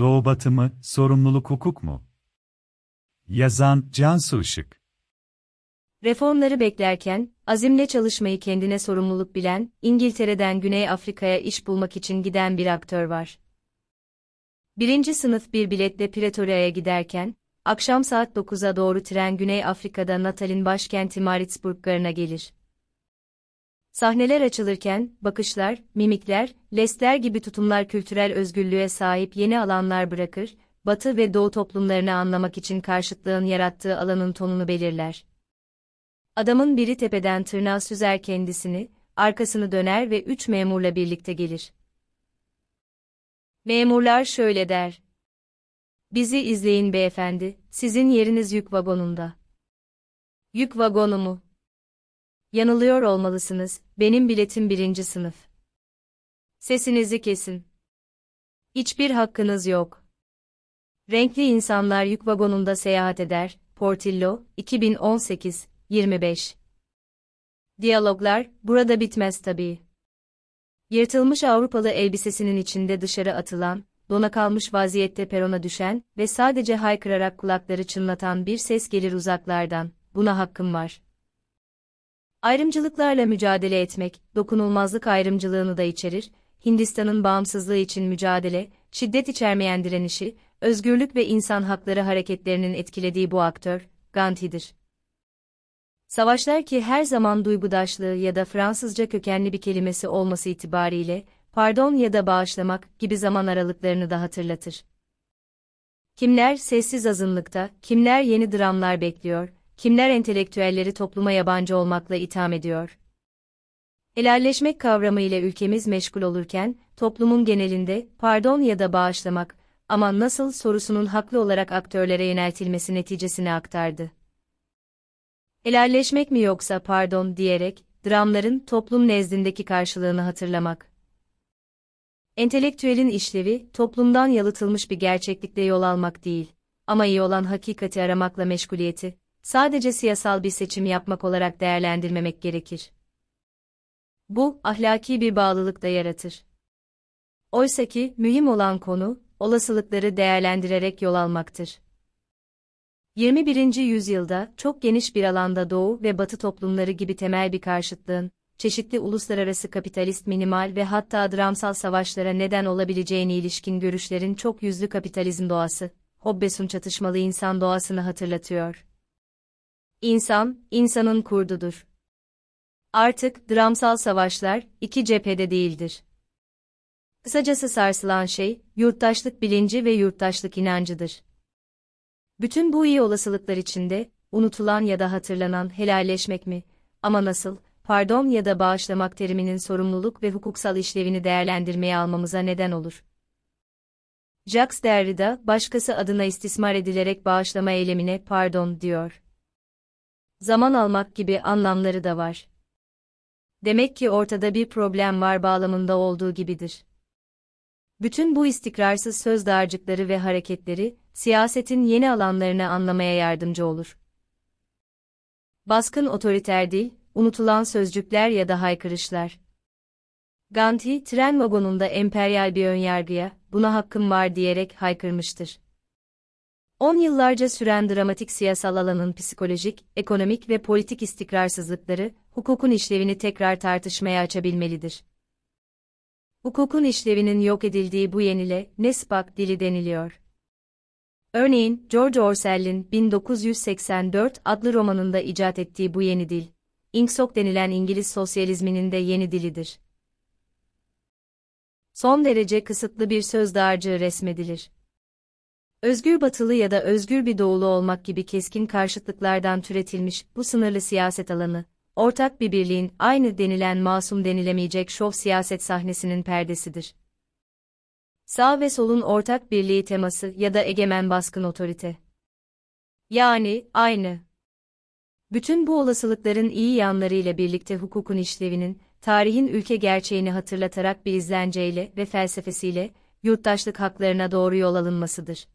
Batı mı, sorumluluk hukuk mu? Yazan Cansu Işık Reformları beklerken, azimle çalışmayı kendine sorumluluk bilen, İngiltere'den Güney Afrika'ya iş bulmak için giden bir aktör var. Birinci sınıf bir biletle Pretoria'ya giderken, akşam saat 9'a doğru tren Güney Afrika'da Natal'in başkenti Maritzburg garına gelir. Sahneler açılırken, bakışlar, mimikler, lesler gibi tutumlar kültürel özgürlüğe sahip yeni alanlar bırakır, Batı ve Doğu toplumlarını anlamak için karşıtlığın yarattığı alanın tonunu belirler. Adamın biri tepeden tırnağa süzer kendisini, arkasını döner ve üç memurla birlikte gelir. Memurlar şöyle der. Bizi izleyin beyefendi, sizin yeriniz yük vagonunda. Yük vagonu mu? Yanılıyor olmalısınız, benim biletim birinci sınıf. Sesinizi kesin. Hiçbir hakkınız yok. Renkli insanlar yük vagonunda seyahat eder, Portillo, 2018, 25. Diyaloglar, burada bitmez tabii. Yırtılmış Avrupalı elbisesinin içinde dışarı atılan, dona kalmış vaziyette perona düşen ve sadece haykırarak kulakları çınlatan bir ses gelir uzaklardan, buna hakkım var. Ayrımcılıklarla mücadele etmek, dokunulmazlık ayrımcılığını da içerir, Hindistan'ın bağımsızlığı için mücadele, şiddet içermeyen direnişi, özgürlük ve insan hakları hareketlerinin etkilediği bu aktör, Gandhi'dir. Savaşlar ki her zaman duygudaşlığı ya da Fransızca kökenli bir kelimesi olması itibariyle, pardon ya da bağışlamak gibi zaman aralıklarını da hatırlatır. Kimler sessiz azınlıkta, kimler yeni dramlar bekliyor, kimler entelektüelleri topluma yabancı olmakla itham ediyor. Helalleşmek kavramı ile ülkemiz meşgul olurken, toplumun genelinde, pardon ya da bağışlamak, ama nasıl sorusunun haklı olarak aktörlere yöneltilmesi neticesini aktardı. Helalleşmek mi yoksa pardon diyerek, dramların toplum nezdindeki karşılığını hatırlamak. Entelektüelin işlevi, toplumdan yalıtılmış bir gerçeklikle yol almak değil, ama iyi olan hakikati aramakla meşguliyeti, sadece siyasal bir seçim yapmak olarak değerlendirmemek gerekir. Bu, ahlaki bir bağlılık da yaratır. Oysaki, mühim olan konu, olasılıkları değerlendirerek yol almaktır. 21. yüzyılda, çok geniş bir alanda Doğu ve Batı toplumları gibi temel bir karşıtlığın, çeşitli uluslararası kapitalist minimal ve hatta dramsal savaşlara neden olabileceğine ilişkin görüşlerin çok yüzlü kapitalizm doğası, Hobbes'un çatışmalı insan doğasını hatırlatıyor. İnsan, insanın kurdudur. Artık, dramsal savaşlar, iki cephede değildir. Kısacası sarsılan şey, yurttaşlık bilinci ve yurttaşlık inancıdır. Bütün bu iyi olasılıklar içinde, unutulan ya da hatırlanan helalleşmek mi, ama nasıl, pardon ya da bağışlamak teriminin sorumluluk ve hukuksal işlevini değerlendirmeye almamıza neden olur. Jacques Derrida, başkası adına istismar edilerek bağışlama eylemine pardon diyor. Zaman almak gibi anlamları da var. Demek ki ortada bir problem var bağlamında olduğu gibidir. Bütün bu istikrarsız söz dağarcıkları ve hareketleri, siyasetin yeni alanlarını anlamaya yardımcı olur. Baskın otoriter dil, unutulan sözcükler ya da haykırışlar. Gandhi, tren vagonunda emperyal bir önyargıya, buna hakkım var diyerek haykırmıştır. On yıllarca süren dramatik siyasal alanın psikolojik, ekonomik ve politik istikrarsızlıkları, hukukun işlevini tekrar tartışmaya açabilmelidir. Hukukun işlevinin yok edildiği bu yenile, Nesbak dili deniliyor. Örneğin, George Orwell'in 1984 adlı romanında icat ettiği bu yeni dil, Ingsoc denilen İngiliz sosyalizminin de yeni dilidir. Son derece kısıtlı bir söz dağarcığı resmedilir. Özgür batılı ya da özgür bir doğulu olmak gibi keskin karşıtlıklardan türetilmiş bu sınırlı siyaset alanı, ortak bir birliğin aynı denilen masum denilemeyecek şov siyaset sahnesinin perdesidir. Sağ ve solun ortak birliği teması ya da egemen baskın otorite. Yani, aynı. Bütün bu olasılıkların iyi yanlarıyla birlikte hukukun işlevinin, tarihin ülke gerçeğini hatırlatarak bir izlenceyle ve felsefesiyle, yurttaşlık haklarına doğru yol alınmasıdır.